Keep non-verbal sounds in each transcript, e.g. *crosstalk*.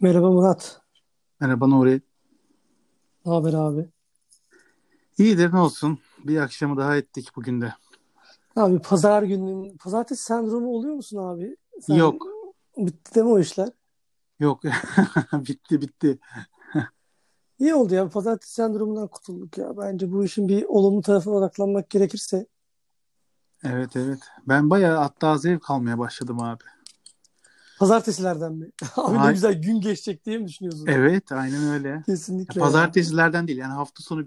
Merhaba Murat. Merhaba Nuri. Ne haber abi? İyidir ne olsun. Bir akşamı daha ettik bugün de. Abi pazar günü, pazartesi sendromu oluyor musun abi? Sen, Yok. Bitti değil mi o işler? Yok. *laughs* bitti bitti. *laughs* İyi oldu ya. Pazartesi sendromundan kurtulduk ya. Bence bu işin bir olumlu tarafına odaklanmak gerekirse. Evet evet. Ben bayağı hatta zevk almaya başladım abi. Pazartesilerden mi? *laughs* Abi ne Ay- güzel gün geçecek diye mi düşünüyorsun? Evet aynen öyle. Kesinlikle. ya. Pazartesilerden değil yani hafta sonu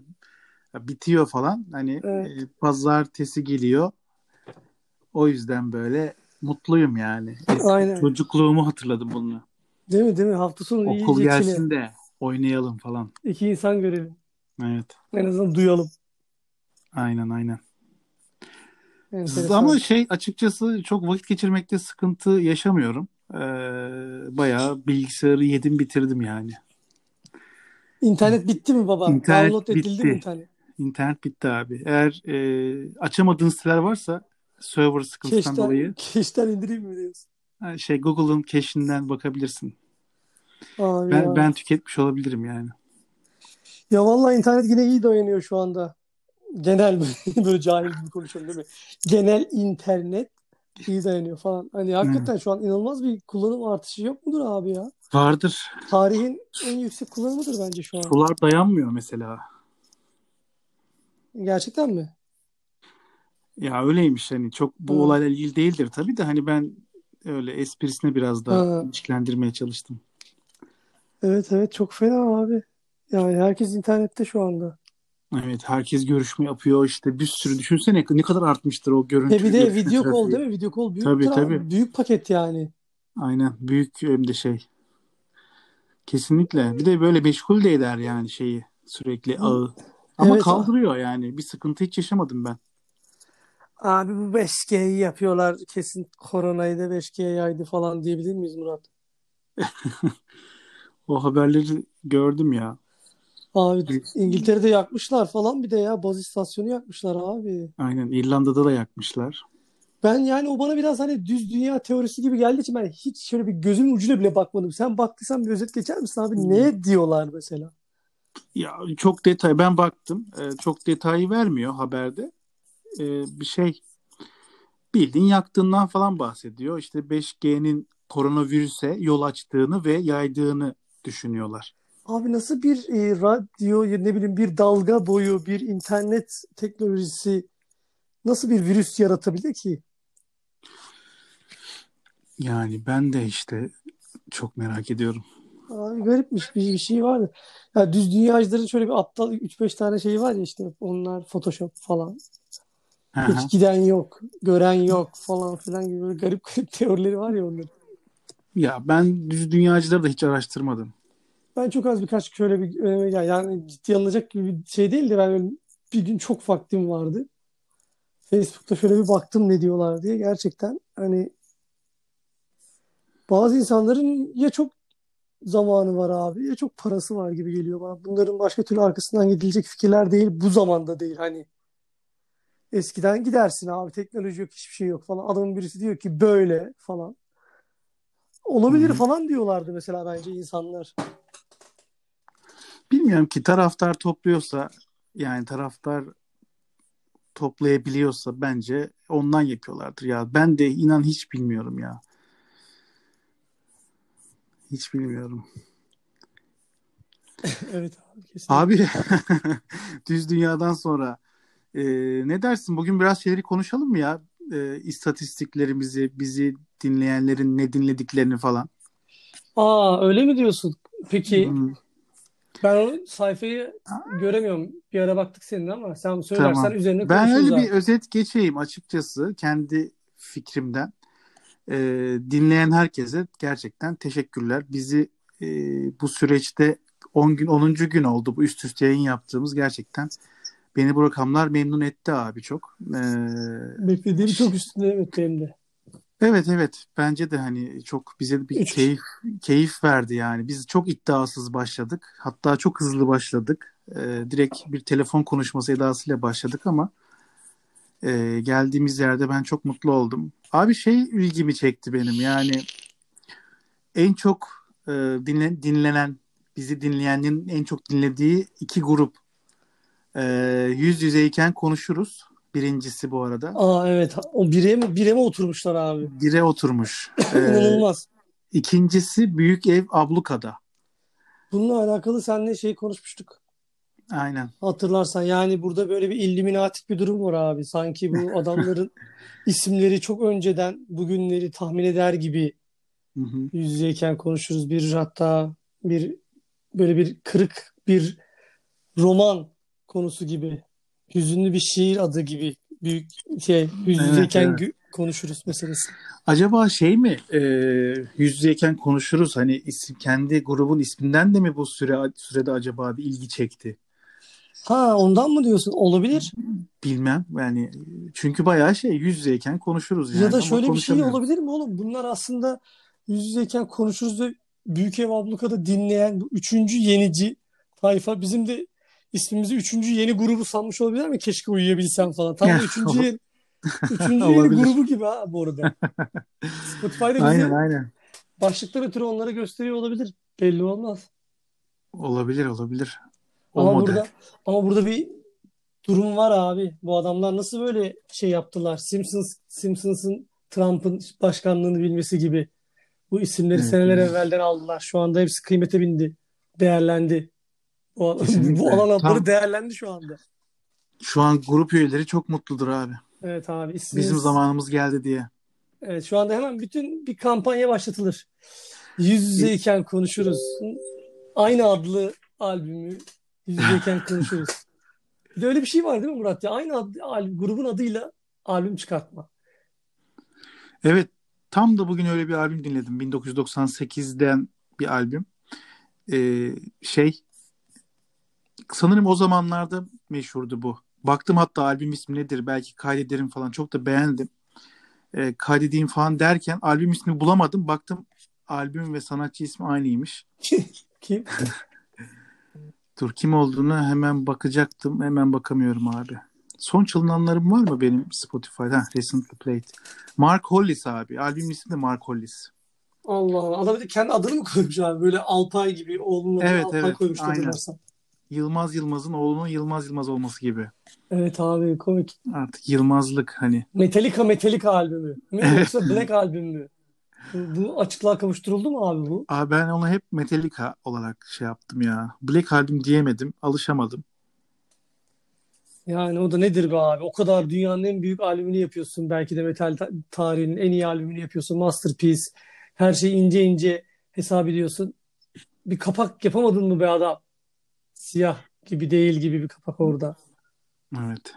bitiyor falan. Hani Evet. e, pazartesi geliyor. O yüzden böyle mutluyum yani. Eski Aynen. Çocukluğumu hatırladım bununla. Değil mi değil mi? Hafta sonu Okul iyice çile. gelsin de oynayalım falan. İki insan görelim. Evet. En azından duyalım. Aynen aynen. Enteresan. Ama şey açıkçası çok vakit geçirmekte sıkıntı yaşamıyorum. Ee, bayağı bilgisayarı yedim bitirdim yani. İnternet bitti mi baba? İnternet Download edildi bitti. mi internet? İnternet bitti abi. Eğer e, açamadığın siteler varsa server sıkıntısından Keşten, dolayı keşten indireyim mi diyorsun? şey Google'ın cache'inden bakabilirsin. Abi Ben ya. ben tüketmiş olabilirim yani. Ya vallahi internet yine iyi dayanıyor şu anda. Genel *laughs* böyle cahil gibi konuşuyorum değil mi? Genel internet iyi dayanıyor falan. Hani hakikaten şu an inanılmaz bir kullanım artışı yok mudur abi ya? Vardır. Tarihin en yüksek kullanımıdır bence şu an. Sular dayanmıyor mesela. Gerçekten mi? Ya öyleymiş hani çok bu Hı. olayla ilgili değildir tabii de hani ben öyle esprisine biraz da Ha. ilişkilendirmeye çalıştım. Evet evet çok fena abi. Yani herkes internette şu anda. Evet herkes görüşme yapıyor işte bir sürü düşünsene ne kadar artmıştır o görüntü. E bir de görüşme video call trafiği. değil mi? Video call büyük Tabii, tabii. büyük paket yani. Aynen büyük hem de şey. Kesinlikle. Bir de böyle meşgul de eder yani şeyi sürekli ağı. Ama Evet. kaldırıyor yani. Bir sıkıntı hiç yaşamadım ben. Abi bu 5G'yi yapıyorlar. Kesin koronayı da 5G yaydı falan diyebilir miyiz Murat? *laughs* O haberleri gördüm ya. Abi. İngiltere'de yakmışlar falan bir de ya baz istasyonu yakmışlar abi. Aynen İrlanda'da da yakmışlar. Ben yani o bana biraz hani düz dünya teorisi gibi geldiği için ben hiç şöyle bir gözümün ucuyla bile bakmadım. Sen baktıysan bir özet geçer misin abi? Ne diyorlar mesela? Ya çok detay ben baktım. Ee, çok detayı vermiyor haberde. Ee, bir şey bildiğin yaktığından falan bahsediyor. İşte 5G'nin koronavirüse yol açtığını ve yaydığını düşünüyorlar. Abi nasıl bir e, radyo ne bileyim bir dalga boyu bir internet teknolojisi nasıl bir virüs yaratabilir ki? Yani ben de işte çok merak ediyorum. Abi garipmiş bir, bir şey var. Ya düz dünyacıların şöyle bir aptal 3-5 tane şeyi var ya işte onlar Photoshop falan. Hı. Hiç giden yok, gören yok falan filan gibi böyle garip garip teorileri var ya onların. Ya ben düz dünyacıları da hiç araştırmadım. Ben çok az birkaç şöyle bir öneme gel. Yani ciddi alınacak gibi bir şey değildi. Ben bir gün çok vaktim vardı. Facebook'ta şöyle bir baktım ne diyorlar diye. Gerçekten hani bazı insanların ya çok zamanı var abi ya çok parası var gibi geliyor bana. Bunların başka türlü arkasından gidilecek fikirler değil. Bu zamanda değil hani. Eskiden gidersin abi teknoloji yok hiçbir şey yok falan. Adamın birisi diyor ki böyle falan. Olabilir hı. falan diyorlardı mesela bence insanlar. Bilmiyorum ki taraftar topluyorsa yani taraftar toplayabiliyorsa bence ondan yapıyorlardır ya. Ben de inan hiç bilmiyorum ya. Hiç bilmiyorum. *laughs* Evet abi kesinlikle. Abi *laughs* düz dünyadan sonra e, ne dersin? Bugün biraz şeyleri konuşalım mı ya? E, istatistiklerimizi, bizi dinleyenlerin ne dinlediklerini falan. Aa öyle mi diyorsun? Peki Hmm, ben o sayfayı göremiyorum. Bir ara baktık senin ama sen söylersen tamam. üzerine Ben öyle bir abi. özet geçeyim açıkçası kendi fikrimden. E, dinleyen herkese gerçekten teşekkürler. Bizi e, bu süreçte 10 gün 10. gün oldu bu üst üste yayın yaptığımız gerçekten beni bu rakamlar memnun etti abi çok. E, Beklediğim çok üstünde evet benim de. Evet evet bence de hani çok bize bir Üç. keyif keyif verdi yani. Biz çok iddiasız başladık. Hatta çok hızlı başladık. Ee, direkt bir telefon konuşması edasıyla başladık ama e, geldiğimiz yerde ben çok mutlu oldum. Abi şey ilgimi çekti benim yani en çok e, dinle, dinlenen bizi dinleyenin en çok dinlediği iki grup. E, yüz yüzeyken konuşuruz. Birincisi bu arada. Aa evet. O bire mi, bire mi oturmuşlar abi? Bire oturmuş. E, *laughs* İnanılmaz. ikincisi Büyük Ev Ablukada. Bununla alakalı seninle şey konuşmuştuk. Aynen. Hatırlarsan yani burada böyle bir illüminatik bir durum var abi. Sanki bu *laughs* adamların isimleri çok önceden bugünleri tahmin eder gibi Hı hı. konuşuruz. Bir hatta bir böyle bir kırık bir roman konusu gibi. Hüzünlü bir şiir adı gibi. Büyük şey yüz Evet, evet. konuşuruz meselesi. Acaba şey mi e, yüz konuşuruz hani isim, kendi grubun isminden de mi bu süre sürede acaba bir ilgi çekti? Ha ondan mı diyorsun? Olabilir. Bilmem yani çünkü bayağı şey yüz konuşuruz yani Ya da şöyle bir şey olabilir mi oğlum? Bunlar aslında yüz konuşuruz da Büyük Ev Abluka'da dinleyen bu üçüncü yenici tayfa bizim de ismimizi üçüncü yeni grubu sanmış olabilir mi? Keşke uyuyabilsem falan. Tam da üçüncü yeni, üçüncü *laughs* yeni grubu gibi ha bu arada. Spotify'da *laughs* bizi Aynen aynen. başlıktan ötürü onlara gösteriyor olabilir. Belli olmaz. Olabilir olabilir. O Ama model. burada ama burada bir durum var abi. Bu adamlar nasıl böyle şey yaptılar? Simpsons Simpsons'ın Trump'ın başkanlığını bilmesi gibi. Bu isimleri Evet, seneler evet. evvelden aldılar. Şu anda hepsi kıymete bindi. Değerlendi. *laughs* Bu, Kesinlikle. bu alan adları Tam- değerlendi şu anda. Şu an grup üyeleri çok mutludur abi. Evet abi isminiz Bizim zamanımız geldi diye. Evet şu anda hemen bütün bir kampanya başlatılır. Yüz yüzeyken konuşuruz. Aynı adlı albümü yüz yüzeyken *laughs* konuşuruz. Bir de öyle bir şey var değil mi Murat ya? Aynı ad, al- grubun adıyla albüm çıkartma. Evet tam da bugün öyle bir albüm dinledim. 1998'den bir albüm. Ee, şey sanırım o zamanlarda meşhurdu bu. Baktım hatta albüm ismi nedir belki kaydederim falan çok da beğendim. Ee, kaydedeyim falan derken albüm ismi bulamadım. Baktım albüm ve sanatçı ismi aynıymış. *laughs* Kim? *laughs* Dur kim olduğunu hemen bakacaktım. Hemen bakamıyorum abi. Son çalınanlarım var mı benim Spotify'da? Ha, Recently Played. Mark Hollis abi. Albüm ismi de Mark Hollis. Allah Allah. Adam kendi adını mı koymuş abi? Böyle Alpay gibi oğlunun Evet, Alpay evet, koymuş aynen. hatırlarsan. Yılmaz Yılmaz'ın oğlunun Yılmaz Yılmaz olması gibi. Evet abi komik. Artık Yılmazlık hani. Metallica Metallica albümü. Yoksa Black albüm mü? Bu, bu açıklığa kavuşturuldu mu abi bu? Abi ben onu hep Metallica olarak şey yaptım ya. Black albüm diyemedim. Alışamadım. Yani o da nedir be abi? O kadar dünyanın en büyük albümünü yapıyorsun. Belki de metal ta- tarihinin en iyi albümünü yapıyorsun. Masterpiece. Her şeyi ince ince hesap ediyorsun. Bir kapak yapamadın mı be adam? Siyah gibi değil gibi bir kapak orada. Evet.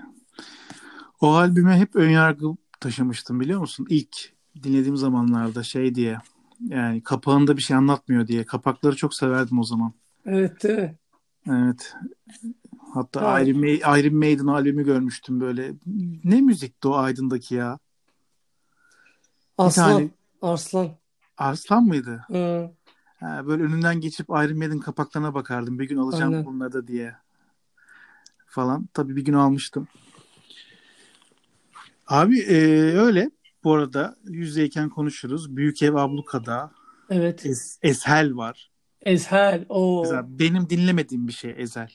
O albüme hep önyargı taşımıştım biliyor musun? İlk dinlediğim zamanlarda şey diye. Yani kapağında bir şey anlatmıyor diye. Kapakları çok severdim o zaman. Evet? Evet. Hatta Ha. Iron, Ma- Iron Maiden albümü görmüştüm böyle. Ne müzikti o Aydın'daki ya? Aslan. tane- Arslan. Arslan mıydı? Hı. Ha, böyle önünden geçip Iron Maiden kapaklarına bakardım. Bir gün alacağım Aynen. bunları da diye. Falan. Tabii bir gün almıştım. Abi e, öyle. Bu arada yüzdeyken konuşuruz. Büyük Ev Abluka'da Evet. Es- Eshel var. Ezhel. Mesela benim dinlemediğim bir şey Ezel.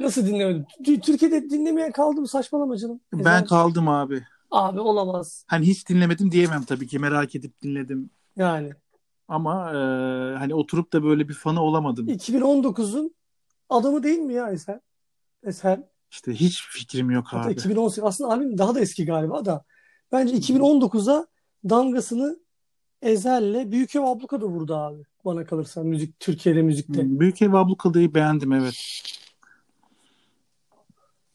Nasıl dinlemedin? Tü- Türkiye'de dinlemeyen kaldı mı? Saçmalama canım. Ben Ezel. kaldım abi. Abi olamaz. Hani hiç dinlemedim diyemem tabii ki. Merak edip dinledim. Yani. Ama e, hani oturup da böyle bir fanı olamadım. 2019'un adamı değil mi ya Ezel? Ezel. İşte hiç fikrim yok Hatta abi. 2018 aslında albüm daha da eski galiba da. Bence 2019'a damgasını Ezel'le Büyük Ev Abluka'da vurdu abi. Bana kalırsa müzik Türkiye'de müzikte. Büyük Ev Ablukada'yı beğendim evet.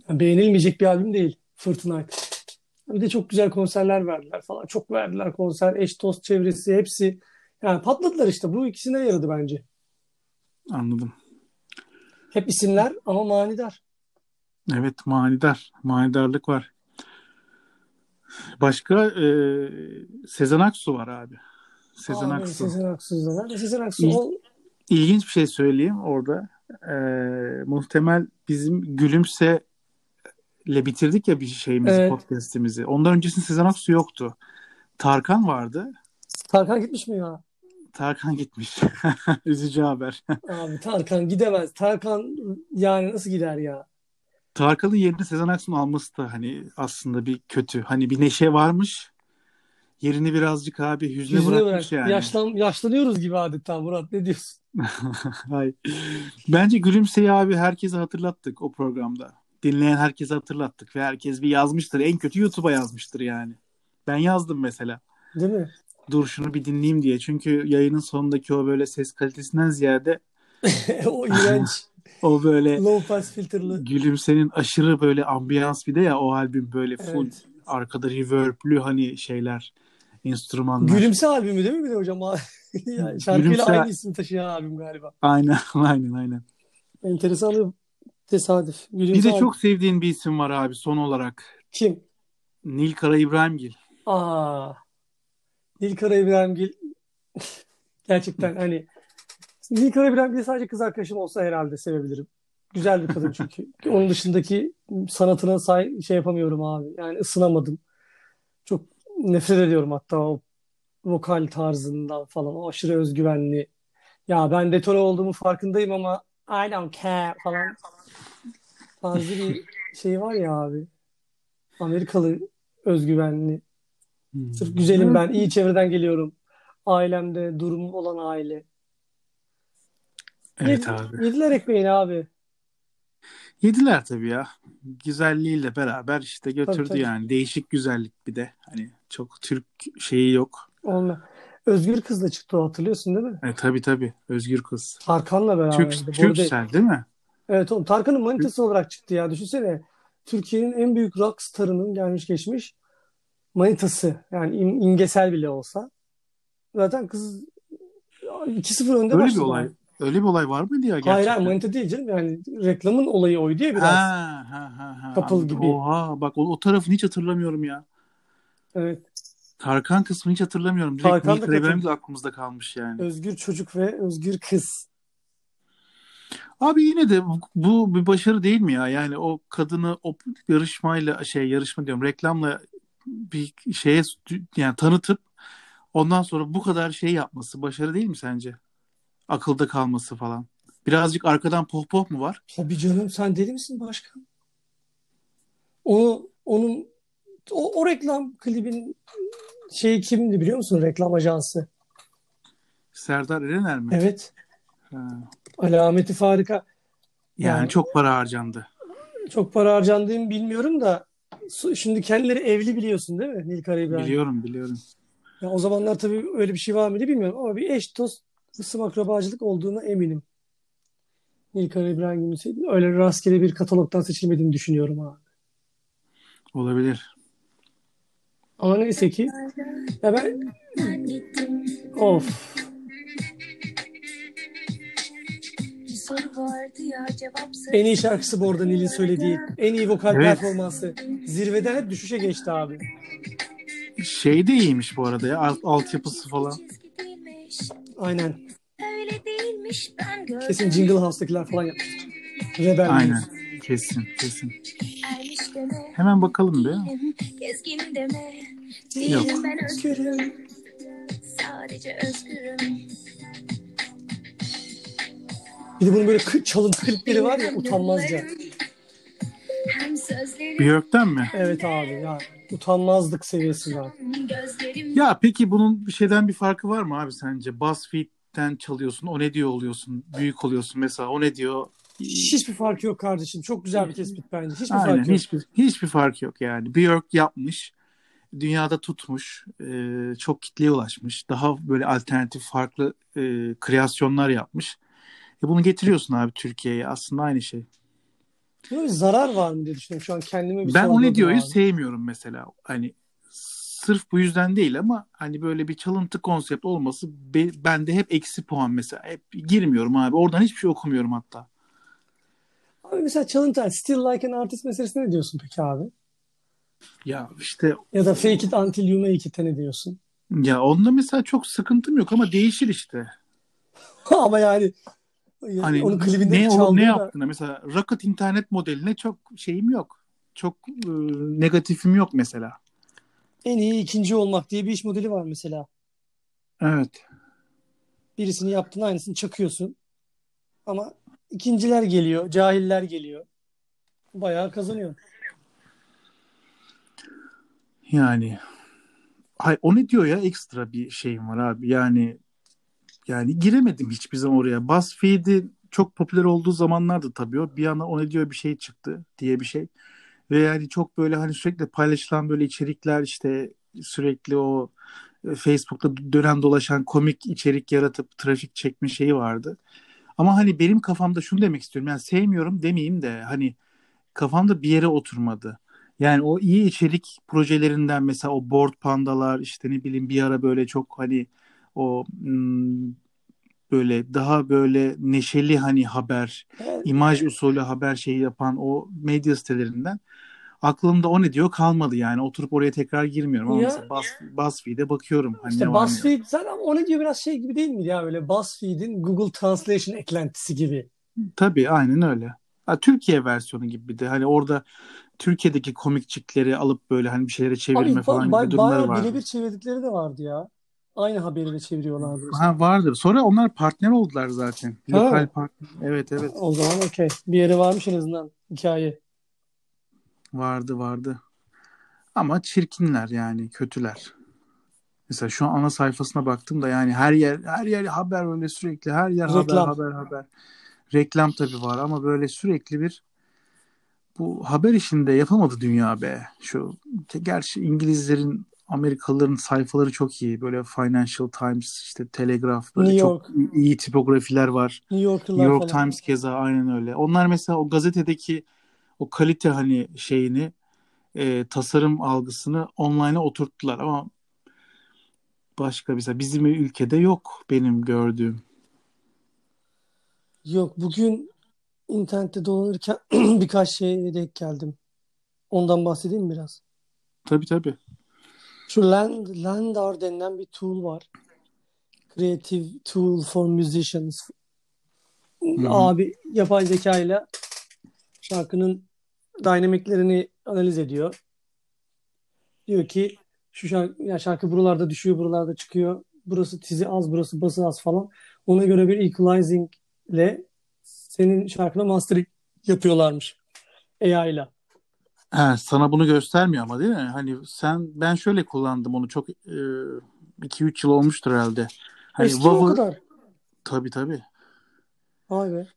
Beğenilmeyecek bir albüm değil. Fırtınayt. Bir de çok güzel konserler verdiler falan. Çok verdiler konser. Eş dost çevresi hepsi. Yani patladılar işte. Bu ikisine yaradı bence. Anladım. Hep isimler ama manidar. Evet manidar. Manidarlık var. Başka e, Sezen Aksu var abi. Sezen Abi, Aksu. Sezen var. Sezen Aksu o İlginç bir şey söyleyeyim orada. E, muhtemel bizim Gülümse ile bitirdik ya bir şeyimizi, Evet. podcast'imizi. Ondan öncesinde Sezen Aksu yoktu. Tarkan vardı. Tarkan gitmiş mi ya? Tarkan gitmiş. *laughs* Üzücü haber. Abi Tarkan gidemez. Tarkan yani nasıl gider ya? Tarkan'ın yerini Sezen Aksu'nun alması da hani aslında bir kötü. Hani bir neşe varmış. Yerini birazcık abi hüzne Yüzüne bırakmış bırak. yani. Yaşlan, yaşlanıyoruz gibi adeta Murat. Ne diyorsun? *laughs* Hayır. Bence Gülümse'yi abi herkese hatırlattık o programda. Dinleyen herkese hatırlattık ve herkes bir yazmıştır. En kötü YouTube'a yazmıştır yani. Ben yazdım mesela. Değil mi? Dur şunu bir dinleyeyim diye. Çünkü yayının sonundaki o böyle ses kalitesinden ziyade *laughs* o iğrenç. *laughs* o böyle Low pass filterlı. Gülümse'nin aşırı böyle ambiyans bir de ya o albüm böyle full Evet. arkada reverb'lü hani şeyler enstrümanlar. Gülümse albümü değil mi bir de hocam? *laughs* yani şarkıyla Gülümse- aynı isim taşıyan albüm galiba. Aynen aynen aynen. Enteresan tesadüf. Gülümse Bir de albüm. çok sevdiğin bir isim var abi son olarak. Kim? Nil Kara İbrahimgil. Aa. Nilkara İbrahimgil *laughs* gerçekten hani Nilkara İbrahimgil sadece kız arkadaşım olsa herhalde sevebilirim. Güzel bir kadın çünkü. *laughs* Onun dışındaki sanatına say şey yapamıyorum abi. Yani ısınamadım. Çok nefret ediyorum hatta o vokal tarzından falan. O aşırı özgüvenli. Ya ben detone olduğumu farkındayım ama I don't care falan tarzı bir *laughs* şey var ya abi. Amerikalı özgüvenli. Hmm. Sırf güzelim ben, iyi çevreden geliyorum. Ailemde durum olan aile. Evet Yed- abi. Yediler ekmeğini abi. Yediler tabii ya. Güzelliğiyle beraber işte götürdü tabii. yani. Değişik güzellik bir de. Hani çok Türk şeyi yok. Onunla. Özgür kızla çıktı o hatırlıyorsun değil mi? E, tabii tabii. Özgür kız. Tarkan'la beraber. Türk, Türksel değil mi? Evet oğlum Tarkan'ın manitası olarak çıktı ya. Düşünsene. Türkiye'nin en büyük rock starının gelmiş geçmiş manitası. Yani im- imgesel bile olsa. Zaten kız 2-0 önde Öyle bir olay. Öyle bir olay var mıydı ya Hayır gerçekten? hayır manita değil canım. Yani reklamın olayı oydu ya biraz. Ha, ha, ha, ha. Couple Anladım. gibi. Oha bak o, o tarafını hiç hatırlamıyorum ya. Evet. Tarkan kısmını hiç hatırlamıyorum. Direkt Tarkan kötü. İbrahimgil aklımızda kalmış yani. Özgür çocuk ve özgür kız. Abi yine de bu bir başarı değil mi ya? Yani o kadını o yarışmayla şey yarışma diyorum reklamla bir şeye yani tanıtıp ondan sonra bu kadar şey yapması başarı değil mi sence? Akılda kalması falan. Birazcık arkadan pohpoh mu var? Tabii canım sen deli misin başkan? O onun o, o reklam klibin şeyi kimdi biliyor musun? Reklam ajansı. Serdar Erener mi? Evet. Ha. Alameti farika. Yani Yani- çok para harcandı. Çok para harcandığını bilmiyorum da şimdi kendileri evli biliyorsun değil mi? Nilkara İbrahim. Biliyorum biliyorum. Ya o zamanlar tabii öyle bir şey var mıydı bilmiyorum ama bir eş dost ısım akrabacılık olduğuna eminim. Nilkara İbrahim'in öyle rastgele bir katalogdan seçilmediğini düşünüyorum abi. Olabilir. Ama neyse ki ya ben Ben gittim. of soru vardı ya cevapsız. en iyi şarkısı bu arada Nil'in söylediği. En iyi vokal Evet. performansı. Zirveden hep düşüşe geçti abi. Şey de iyiymiş bu arada ya. Alt, altyapısı falan. Aynen. Öyle değilmiş ben gördüm. Kesin Jingle House'dakiler falan yapmıştır. Rebel Aynen. Kesin kesin. Hemen bakalım bir. Yok. Sadece özgürüm. Bir de bunun böyle kı- çalıntı klipleri var ya utanmazca. Hem sözlerim Björk'ten mi? Evet abi ya utanmazlık seviyesi var. gözlerim Ya peki bunun bir şeyden bir farkı var mı abi sence? BuzzFeed'den çalıyorsun, o ne diyor oluyorsun, büyük oluyorsun mesela, o ne diyor? Hiçbir farkı yok kardeşim. Çok güzel bir tespit bence. Hiçbir Aynen, farkı yok. hiçbir, hiçbir fark yok yani. Björk yapmış, dünyada tutmuş, e, çok kitleye ulaşmış, daha böyle alternatif farklı e, kreasyonlar yapmış. E bunu getiriyorsun abi Türkiye'ye aslında aynı şey. Bir zarar var mı diye düşünüyorum. Şu an kendime bir Ben o ne diyor'yu sevmiyorum mesela. Hani sırf bu yüzden değil ama hani böyle bir çalıntı konsept olması be, bende hep eksi puan mesela. Hep girmiyorum abi. Oradan hiçbir şey okumuyorum hatta. Abi mesela çalıntı, Still Like an Artist meselesine ne diyorsun peki abi? Ya işte Ya da Fake It Until You Make It'e ne diyorsun? ya onda mesela çok sıkıntım yok ama değişir işte. *laughs* Ama yani Hani onun klibinde ne, o, ne da- yaptığına mesela Rocket internet modeline çok şeyim yok. Çok e, negatifim yok mesela. en iyi ikinci olmak diye bir iş modeli var mesela. Evet. Birisini yaptın aynısını çakıyorsun. Ama ikinciler geliyor, cahiller geliyor. Bayağı kazanıyor. Yani hay, o ne diyor ya ekstra bir şeyim var abi. Yani yani giremedim hiçbir zaman oraya. BuzzFeed'in çok popüler olduğu zamanlardı tabii o. Bir anda o ne diyor bir şey çıktı diye bir şey. Ve yani çok böyle hani sürekli paylaşılan böyle içerikler işte sürekli o e, Facebook'ta dönem dolaşan komik içerik yaratıp trafik çekme şeyi vardı. Ama hani benim kafamda şunu demek istiyorum. Yani sevmiyorum demeyeyim de hani kafamda bir yere oturmadı. Yani o iyi içerik projelerinden mesela o Board Pandalar işte ne bileyim bir ara böyle çok hani o böyle daha böyle neşeli hani haber, Evet. imaj usulü haber şeyi yapan o medya sitelerinden aklımda o ne diyor kalmadı yani. Oturup oraya tekrar girmiyorum ama Ya- mesela Buzz, BuzzFeed'e bakıyorum. Hani İşte. BuzzFeed zaten o ne diyor biraz şey gibi değil mi ya böyle BuzzFeed'in Google Translation eklentisi gibi. Tabii aynen öyle. Ha, Türkiye versiyonu gibi bir de hani orada Türkiye'deki komikçikleri alıp böyle hani bir şeylere çevirme Abi falan gibi durumları bayağı var. birebir çevirdikleri de vardı ya. Aynı haberi de çeviriyorlardı. Ha vardır. Sonra onlar partner oldular zaten. Ha. Lokal partner. Evet evet. O zaman okey. Bir yere varmış en azından hikaye. Vardı vardı. Ama çirkinler yani kötüler. Mesela şu an ana sayfasına baktım da yani her yer her yer haber öyle sürekli her yer haber Reklam. haber haber. Reklam tabii var ama böyle sürekli bir bu haber işinde yapamadı dünya be. Şu gerçi İngilizlerin Amerikalıların sayfaları çok iyi. Böyle Financial Times, işte Telegraph böyle New çok iyi tipografiler var. New New York falan. Times keza aynen öyle. Onlar mesela o gazetedeki o kalite hani şeyini e, tasarım algısını online'a oturttular ama başka mesela bizim ülkede yok benim gördüğüm. Yok bugün internette dolanırken *clears throat* birkaç şeye denk geldim. Ondan bahsedeyim mi biraz? Tabii tabii. Şu Land, Landar denilen bir tool var. Creative Tool for Musicians. hı. Abi yapay zeka ile şarkının dinamiklerini analiz ediyor. Diyor ki şu şarkı, ya şarkı buralarda düşüyor, buralarda çıkıyor. Burası tizi az, burası bası az falan. Ona göre bir equalizing ile senin şarkına mastering yapıyorlarmış. AI ile. He, sana bunu göstermiyor ama değil mi? Hani sen ben şöyle kullandım onu çok 2-3 yıl olmuştur herhalde. Hani Eski mi o kadar? tabii tabii. Vay be.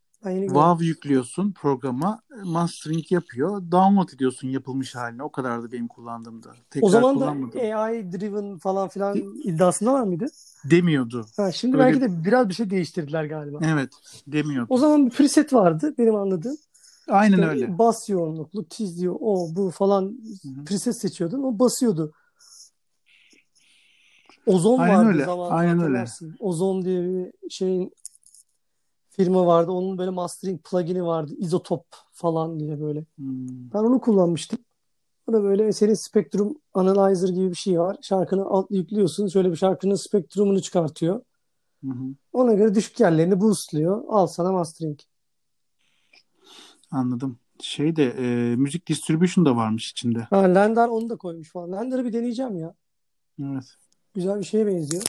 WAV yüklüyorsun programa, mastering yapıyor, download ediyorsun yapılmış haline. O kadardı benim kullandığımda. Tekrar O zaman da. AI driven falan filan iddiasında var mıydı? Demiyordu. Ha, şimdi Öyle- belki de biraz bir şey değiştirdiler galiba. Evet, demiyordu. O zaman bir preset vardı benim anladığım. Aynen İşte öyle. Bas yoğunluklu, tiz diyor, o bu falan Hı hı. preset seçiyordun. O basıyordu. Ozon Aynen vardı öyle, zamanında aynen öyle. Ozon diye bir şeyin firma vardı. Onun böyle mastering plugin'i vardı. Izotop falan diye böyle. Hmm. Ben onu kullanmıştım. O da böyle senin Spectrum Analyzer gibi bir şey var. Şarkını alt yüklüyorsun. Şöyle bir şarkının spektrumunu çıkartıyor. Hı hı. Ona göre düşük yerlerini boostluyor. Al sana mastering. Anladım. Şey de e, müzik distribution da varmış içinde. Ha, Lendar onu da koymuş falan. Lendar'ı bir deneyeceğim ya. Evet. Güzel bir şeye benziyor.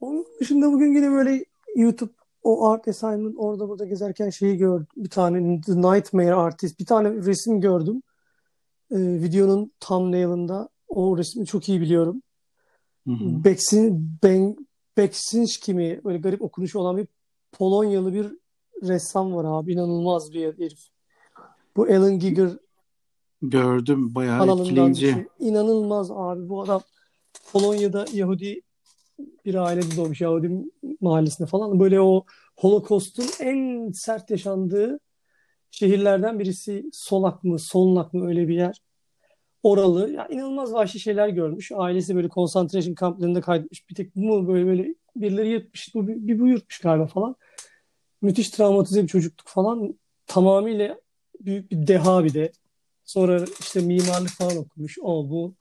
Onun dışında bugün yine böyle YouTube o art assignment orada burada gezerken şeyi gördüm. Bir tane The Nightmare Artist. Bir tane resim gördüm. Ee, videonun thumbnail'ında. O resmi çok iyi biliyorum. Hı hı. Beksin, ben, Beksinski mi? Böyle garip okunuşu olan bir Polonyalı bir ressam var abi. İnanılmaz bir herif. Bu Alan Giger Gördüm bayağı kanalından etkileyici. İnanılmaz abi. Bu adam Polonya'da Yahudi bir ailede doğmuş. Yahudi mahallesinde falan. Böyle o Holocaust'un en sert yaşandığı şehirlerden birisi. Solak mı, Solnak mı öyle bir yer. Oralı. Ya inanılmaz vahşi şeyler görmüş. Ailesi böyle concentration kamplarında kaydetmiş. Bir tek bu mu böyle böyle birileri yırtmış. Bu, bir, bir bu yırtmış galiba falan. Müthiş travmatize bir çocukluk falan. Tamamıyla büyük bir deha bir de. Sonra işte mimarlık falan okumuş. O bu.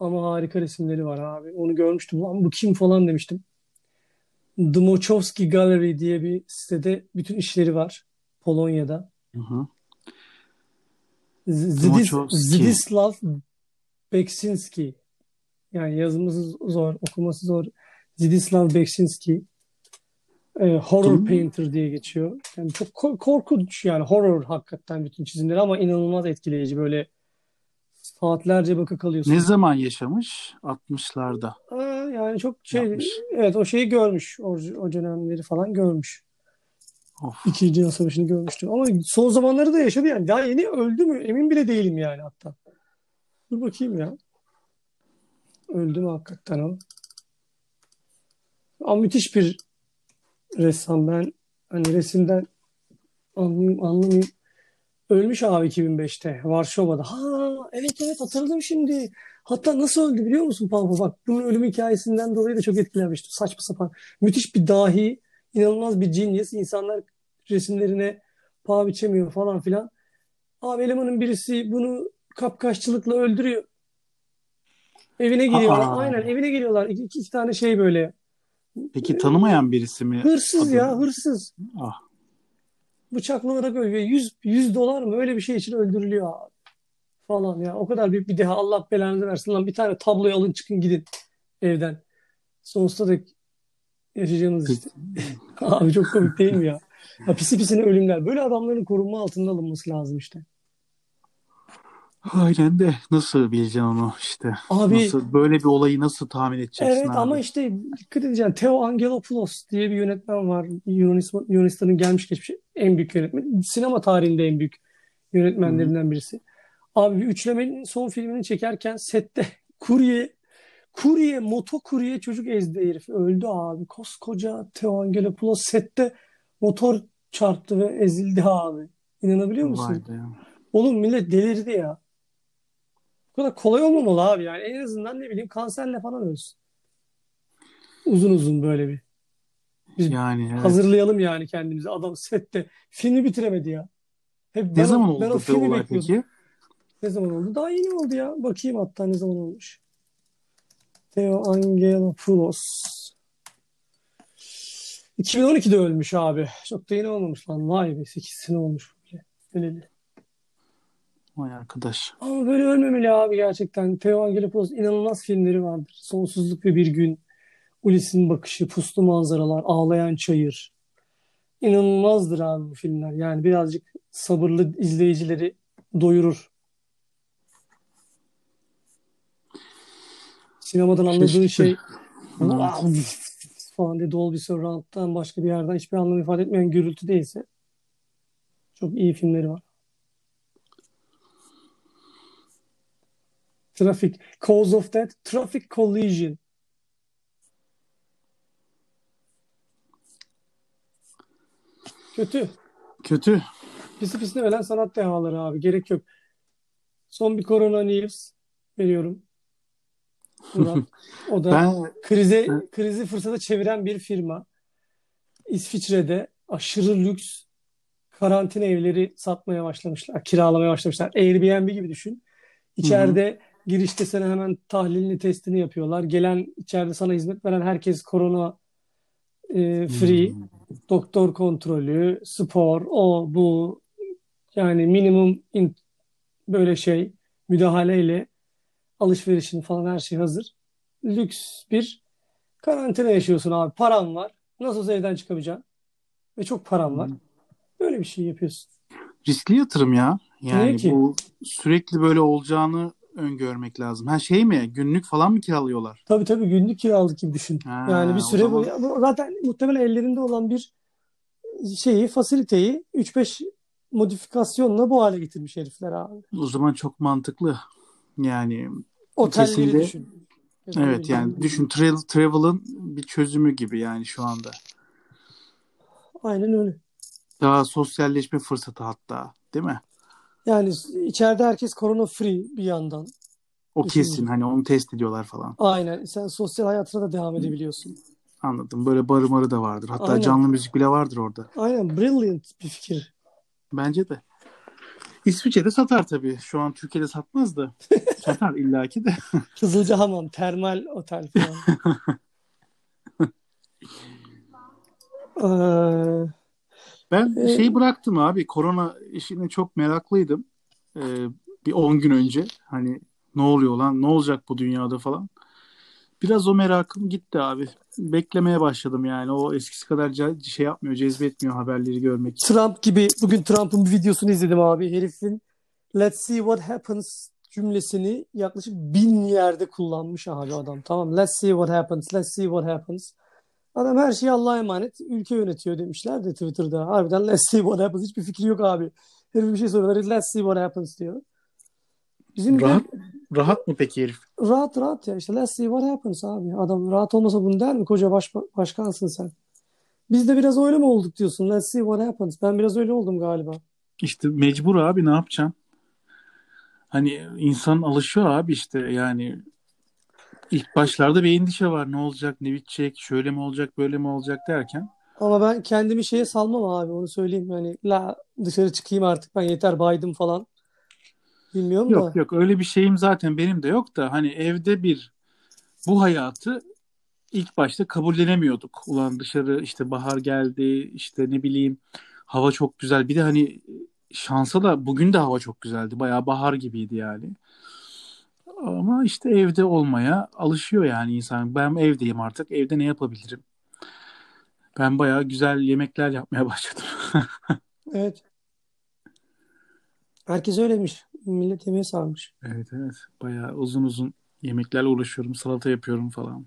Ama harika resimleri var abi. Onu görmüştüm. Lan bu kim falan demiştim. Dmochowski Gallery diye bir sitede bütün işleri var. Polonya'da. Hı hı. Z- Zdis, Dmochowski. Zdislav Beksinski. Yani yazması zor, okuması zor. Zidislav Beksinski e, Horror Kim? Painter diye geçiyor. Yani çok ko- korkunç yani horror hakikaten bütün çizimleri ama inanılmaz etkileyici. Böyle saatlerce bakı kalıyorsun. Ne zaman yaşamış? 60'larda. Aa, yani çok şey Yapmış. evet o şeyi görmüş. O, o dönemleri falan görmüş. Of. İkinci Dünya Savaşı'nı görmüştü. Ama son zamanları da yaşadı yani. Daha yeni öldü mü? Emin bile değilim yani hatta. Dur bakayım ya. Öldü mü hakikaten o? Ama müthiş bir ressam ben. Hani resimden anlayayım, anlamayayım. Ölmüş abi 2005'te Varşova'da. Ha evet evet hatırladım şimdi. Hatta nasıl öldü biliyor musun Pampa? Bak bunun ölüm hikayesinden dolayı da çok etkilenmiştim. Saçma sapan. Müthiş bir dahi, inanılmaz bir genius. İnsanlar resimlerine paha biçemiyor falan filan. Abi elemanın birisi bunu kapkaççılıkla öldürüyor. Evine geliyorlar. Aa. Aynen evine geliyorlar. İki, iki, iki tane şey böyle. Peki tanımayan birisi mi? Hırsız Adı- ya hırsız. Ah. Bıçaklanarak ölüyor. 100, 100 dolar mı öyle bir şey için öldürülüyor abi. Falan ya. O kadar büyük bir deha. Allah belanızı versin lan. Bir tane tabloyu alın çıkın gidin evden. Sonsuza dek yaşayacağınız işte. *laughs* Abi çok komik değil mi ya? ya pisi pisine ölümler. Böyle adamların korunma altında alınması lazım işte. Aynen de nasıl bileceksin onu işte. Abi Nasıl böyle bir olayı nasıl tahmin edeceksin evet abi? ama işte dikkat edeceksin. Theo Angelopoulos diye bir yönetmen var. Yunanistan, Yunanistan'ın gelmiş geçmiş en büyük yönetmen. Sinema tarihinde en büyük yönetmenlerinden birisi. Abi üçlemenin son filmini çekerken sette kurye kurye motokurye çocuk ezdi herif. Öldü abi. Koskoca Theo Angelopoulos sette motor çarptı ve ezildi abi. İnanabiliyor musun? Oğlum millet delirdi ya. Bu kadar kolay olmamalı abi yani. En azından ne bileyim kanserle falan ölsün. Uzun uzun böyle bir. Biz Yani evet. hazırlayalım yani kendimizi. Adam sette filmi bitiremedi ya. Hep Ne ben, zaman o, oldu ben o filmi bekliyordum. peki? Ne zaman oldu? Daha yeni oldu ya. Bakayım hatta ne zaman olmuş. Theo Angelopoulos. 2012'de ölmüş abi. Çok da yeni olmamış lan. Vay be 8 sene olmuş. Öleli. Vay arkadaş. Ama böyle ölmemeli abi gerçekten. Theo Angelopoulos inanılmaz filmleri vardır. Sonsuzluk ve Bir Gün, Ulysses'in Bakışı, Puslu Manzaralar, Ağlayan Çayır. İnanılmazdır abi bu filmler. Yani birazcık sabırlı izleyicileri doyurur. Sinemadan anladığı Keşke. şey *laughs* *laughs* falan diye Dolby Surround'dan başka bir yerden hiçbir anlam ifade etmeyen gürültü değilse çok iyi filmleri var. Traffic. Cause of Death. Traffic Collision. Kötü. Kötü. Pisi pisine ölen sanat dehaları abi. Gerek yok. Son bir Corona News veriyorum. Murat. *laughs* O da Ben krize krizi fırsata çeviren bir firma. İsviçre'de aşırı lüks karantina evleri satmaya başlamışlar. Kiralamaya başlamışlar. Airbnb gibi düşün. İçeride girişte sana hemen tahlilini, testini yapıyorlar. Gelen içeride sana hizmet veren herkes korona e, free. Hmm. Doktor kontrolü, spor, o bu yani minimum in- böyle şey müdahaleyle alışverişin falan her şey hazır. Lüks bir karantina yaşıyorsun abi. Paran var. Nasıl olsa evden çıkamayacaksın. Ve çok paran var. Böyle bir şey yapıyorsun. riskli yatırım ya. Yani bu sürekli böyle olacağını öngörmek lazım. Ha şey mi? Günlük falan mı kiralıyorlar? Tabii tabii günlük kiralık gibi düşün. Ha, Yani bir süre zaman- boyu bu zaten muhtemelen ellerinde olan bir şeyi, fasiliteyi 3-5 modifikasyonla bu hale getirmiş herifler abi. O zaman çok mantıklı. Yani Otelleri Kesinlikle. düşün. Evet yani düşün travel, travel'ın bir çözümü gibi yani şu anda. Aynen öyle. Daha sosyalleşme fırsatı hatta değil mi? Yani içeride herkes korona free bir yandan. O Kesinlikle. kesin hani onu test ediyorlar falan. Aynen. Sen sosyal hayatına da devam edebiliyorsun. Anladım. Böyle barı marı da vardır. Hatta Aynen. canlı müzik bile vardır orada. Aynen. Brilliant bir fikir. Bence de. İsviçre'de satar tabii. Şu an Türkiye'de satmaz da. *laughs* Satar illaki de. *laughs* Kızılcahamam, termal otel falan. *laughs* Ee, Ben Ee, şeyi bıraktım abi. Korona işine çok meraklıydım. Ee, bir 10 gün önce. Hani ne oluyor lan? Ne olacak bu dünyada falan. Biraz o merakım gitti abi. Beklemeye başladım yani. O eskisi kadar şey yapmıyor, cezbetmiyor haberleri görmek. Trump gibi bugün Trump'ın bir videosunu izledim abi. Herifin let's see what happens cümlesini yaklaşık bin yerde kullanmış abi adam. Tamam let's see what happens, let's see what happens. Adam her şeyi Allah'a emanet ülke yönetiyor demişler de Twitter'da. Harbiden let's see what happens hiçbir fikri yok abi. Herif bir şey soruyorlar let's see what happens diyor. Bizim de Rahat, rahat mı peki herif? rahat rahat ya işte let's see what happens abi. Adam rahat olmasa bunu der mi? Koca baş, başkansın sen. Biz de biraz öyle mi olduk diyorsun? Let's see what happens. Ben biraz öyle oldum galiba. İşte mecbur abi ne yapacaksın? Hani insan alışıyor abi işte yani ilk başlarda bir endişe var. Ne olacak, ne bitecek, şöyle mi olacak, böyle mi olacak derken. Ama ben kendimi şeye salmam abi onu söyleyeyim. Yani la dışarı çıkayım artık ben yeter baydım falan. Bilmiyorum Yok da. yok öyle bir şeyim zaten benim de yok da hani evde bir bu hayatı ilk başta kabullenemiyorduk. Ulan dışarı işte bahar geldi işte ne bileyim hava çok güzel. Bir de hani şansa da bugün de hava çok güzeldi. Bayağı bahar gibiydi yani. Ama işte evde olmaya alışıyor yani insan. Ben evdeyim artık. Evde ne yapabilirim? Ben bayağı güzel yemekler yapmaya *laughs* başladım. Evet. Herkes öyleymiş. Millet yemeğe sarmış. Evet evet. Bayağı uzun uzun yemeklerle uğraşıyorum. Salata yapıyorum falan.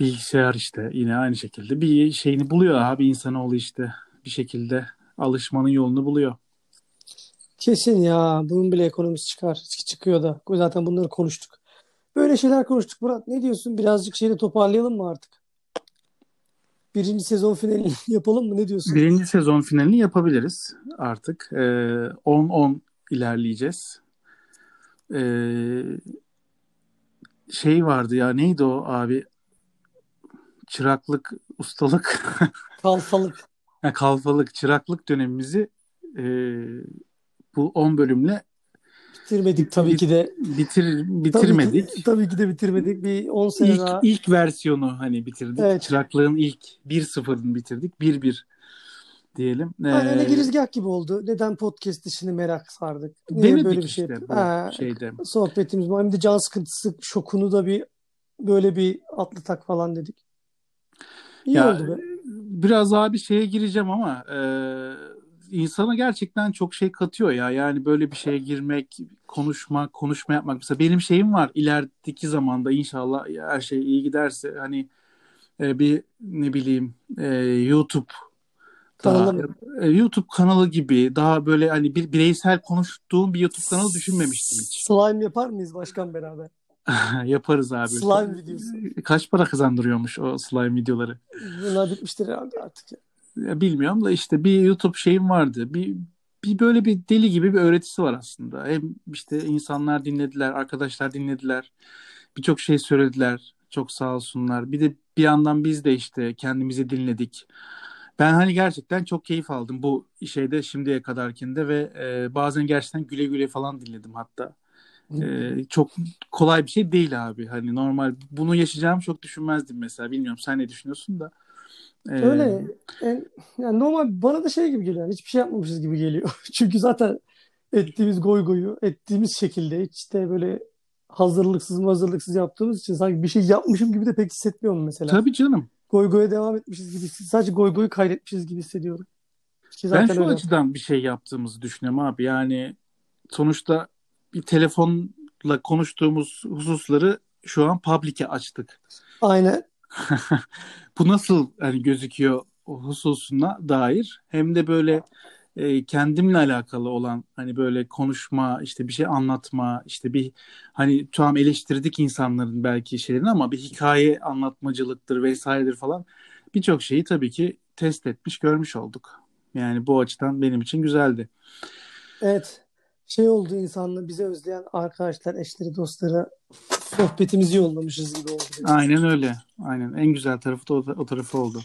Bilgisayar işte yine aynı şekilde bir şeyini buluyor abi insanoğlu işte. Bir şekilde alışmanın yolunu buluyor. Kesin ya. Bunun bile ekonomisi çıkar. Çıkıyor da. Zaten bunları konuştuk. Böyle şeyler konuştuk Murat. Ne diyorsun? Birazcık şeyi toparlayalım mı artık? Birinci sezon finalini *laughs* yapalım mı? Ne diyorsun? Birinci sezon finalini yapabiliriz artık. Ee, 10-10 ilerleyeceğiz. Ee, şey vardı ya neydi o abi? Çıraklık, ustalık, *laughs* Kalfalık. kalfalık, çıraklık dönemimizi e, bu 10 bölümle Bitirmedik tabii ki de. bitir Tabii bitirmedik. ki, tabii ki de bitirmedik. Bir 10 sene İlk daha. ilk versiyonu hani bitirdik. Evet. Çıraklığın ilk 1-0'ını bitirdik. 1-1 diyelim. Aynen öyle Ee, girizgah gibi oldu. Neden podcast işini merak sardık? Niye denedik böyle bir şey işte bu şeyde. sohbetimiz var. Hem de can sıkıntısı şokunu da bir böyle bir atlatak falan dedik. İyi Ya oldu be. biraz daha bir şeye gireceğim ama e, insana gerçekten çok şey katıyor ya. Yani böyle bir şeye girmek, konuşmak, konuşma yapmak. Mesela benim şeyim var ilerideki zamanda inşallah her şey iyi giderse hani e, bir ne bileyim e, YouTube daha e, YouTube kanalı gibi daha böyle hani bir bireysel konuştuğum bir YouTube kanalı düşünmemiştim hiç. Slime yapar mıyız başkan beraber? *laughs* Yaparız abi. Slime videosu. Kaç para kazandırıyormuş o slime videoları? Bunlar bitmiştir herhalde artık. ya. Ya bilmiyorum da işte bir YouTube şeyim vardı. Bir bir böyle bir deli gibi bir öğretisi var aslında. Hem işte insanlar dinlediler, arkadaşlar dinlediler. Birçok şey söylediler. Çok sağ olsunlar. Bir de bir yandan biz de işte kendimizi dinledik. Ben hani gerçekten çok keyif aldım bu şeyde şimdiye kadarkinde ve e, bazen gerçekten güle güle falan dinledim hatta. E, çok kolay bir şey değil abi. Hani normal bunu yaşayacağımı çok düşünmezdim mesela. Bilmiyorum sen ne düşünüyorsun da. Öyle. En, yani normal bana da şey gibi geliyor. Yani hiçbir şey yapmamışız gibi geliyor. *laughs* Çünkü zaten ettiğimiz goy goyu ettiğimiz şekilde de böyle hazırlıksız hazırlıksız yaptığımız için sanki bir şey yapmışım gibi de pek hissetmiyorum mesela. Tabii canım. Goy goya devam etmişiz gibi sadece goy goyu kaydetmişiz gibi hissediyorum. Ki Ben zaten şu öyle. açıdan bir şey yaptığımızı düşünüyorum abi. Yani sonuçta bir telefonla konuştuğumuz hususları şu an public'e açtık. Aynen. Bu nasıl hani gözüküyor hususuna dair hem de böyle e, kendimle alakalı olan hani böyle konuşma işte bir şey anlatma işte bir hani tamam eleştirdik insanların belki şeylerini ama bir hikaye anlatmacılıktır vesairedir falan birçok şeyi tabii ki test etmiş görmüş olduk. Yani bu açıdan benim için güzeldi. Evet. Şey oldu insanla bize özleyen arkadaşlar, eşleri, dostlara sohbetimizi yollamışız gibi oldu. Aynen öyle. Aynen. En güzel tarafı da o, o tarafı oldu.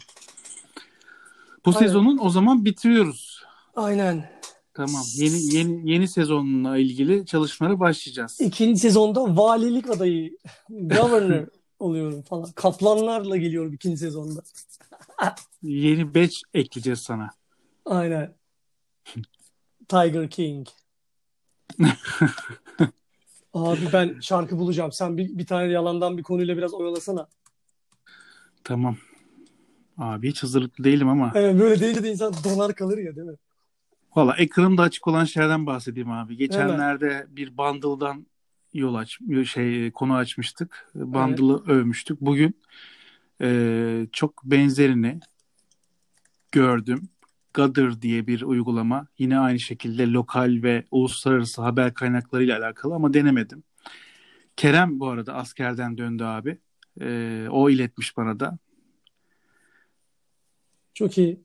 Bu Aynen. sezonun o zaman bitiriyoruz. Aynen. Tamam. Yeni yeni yeni sezonla ilgili çalışmalara başlayacağız. İkinci sezonda valilik adayı, *laughs* governor oluyorum falan. Kaplanlarla geliyorum ikinci sezonda. Yeni batch ekleyeceğiz sana. Aynen. Tiger King. *laughs* Abi ben şarkı bulacağım. Sen bir, bir tane yalandan bir konuyla biraz oyalasana. Tamam. Abi hiç hazırlıklı değilim ama. Evet böyle deyince de insan donar kalır ya değil mi? Valla ekranımda açık olan şeylerden bahsedeyim abi. Geçenlerde bir bundle'dan yol aç şey konu açmıştık. Bundle'ı övmüştük. Bugün e, çok benzerini gördüm. Gather diye bir uygulama. Yine aynı şekilde lokal ve uluslararası haber kaynaklarıyla alakalı ama denemedim. Kerem bu arada askerden döndü abi. E, o iletmiş bana da. Çok iyi.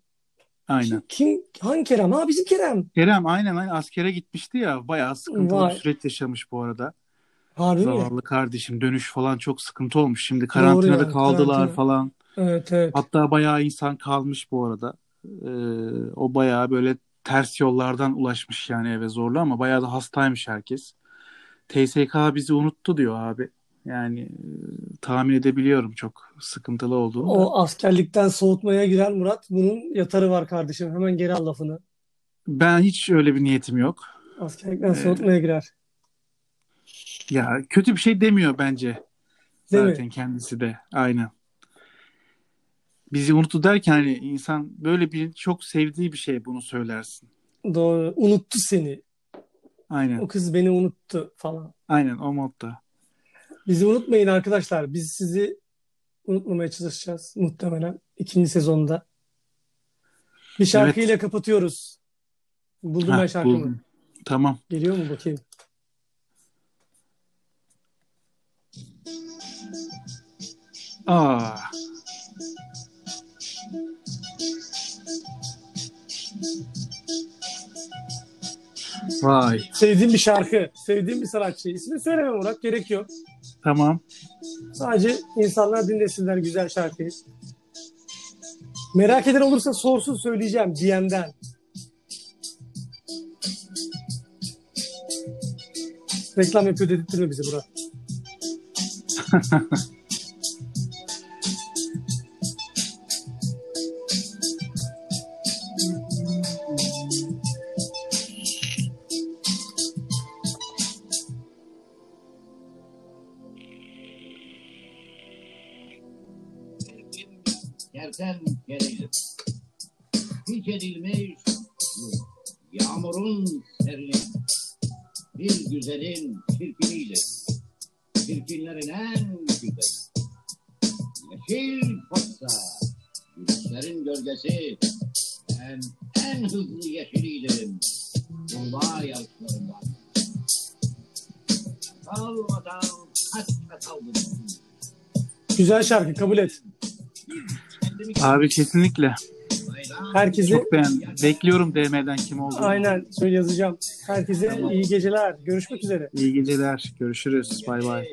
Aynen. Kim? Hangi Kerem? Ha bizim Kerem. Kerem aynen aynen askere gitmişti ya. Bayağı sıkıntılı Vay. bir süreç yaşamış bu arada. Harbi mi? Zavallı kardeşim dönüş falan çok sıkıntı olmuş. Şimdi karantinada ya, kaldılar karantina. falan. Evet evet. Hatta bayağı insan kalmış bu arada. Ee, o bayağı böyle ters yollardan ulaşmış yani eve zorla ama bayağı da hastaymış herkes. TSK bizi unuttu diyor abi. Yani e, tahmin edebiliyorum çok sıkıntılı olduğunu. da. O askerlikten soğutmaya girer Murat. Bunun yatarı var kardeşim. Hemen geri al lafını. Ben hiç öyle bir niyetim yok. Askerlikten soğutmaya girer. Ya kötü bir şey demiyor bence. Değil mi? Zaten kendisi de. Aynen. Bizi unuttu derken hani insan böyle bir çok sevdiği bir şey bunu söylersin. Doğru. Unuttu seni. Aynen. O kız beni unuttu falan. Aynen o modda. Bizi unutmayın arkadaşlar. Biz sizi unutmamaya çalışacağız muhtemelen ikinci sezonda. Bir şarkıyla kapatıyoruz. Buldum Ha, ben şarkımı. buldum. Tamam. Geliyor mu bakayım? Aa. Vay. Sevdiğim bir şarkı, sevdiğim bir sanatçı. İsmini söyleme Murat, gerek yok. Tamam. Sadece insanlar dinlesinler güzel şarkıyı. Merak eden olursa sorsun söyleyeceğim DM'den. Reklam yapıyor dedirtme bizi Murat. *laughs* Yerden gerilir. Hiç edilmiş yağmurun serini bir güzelin çirkiniyle çirkinlerin en güzeli. Yeşil potsa güneşlerin gölgesi ben en hızlı yeşiliydim. Kurbağa yarışlarından. Kalmadan kaç kaldım. Güzel şarkı kabul et. Abi kesinlikle. Herkese Çok beğendim. Bekliyorum DM'den kim olduğunu. aynen söyle yazacağım. Herkese Tamam. iyi geceler. Görüşmek üzere. İyi geceler. Görüşürüz. Bay bay.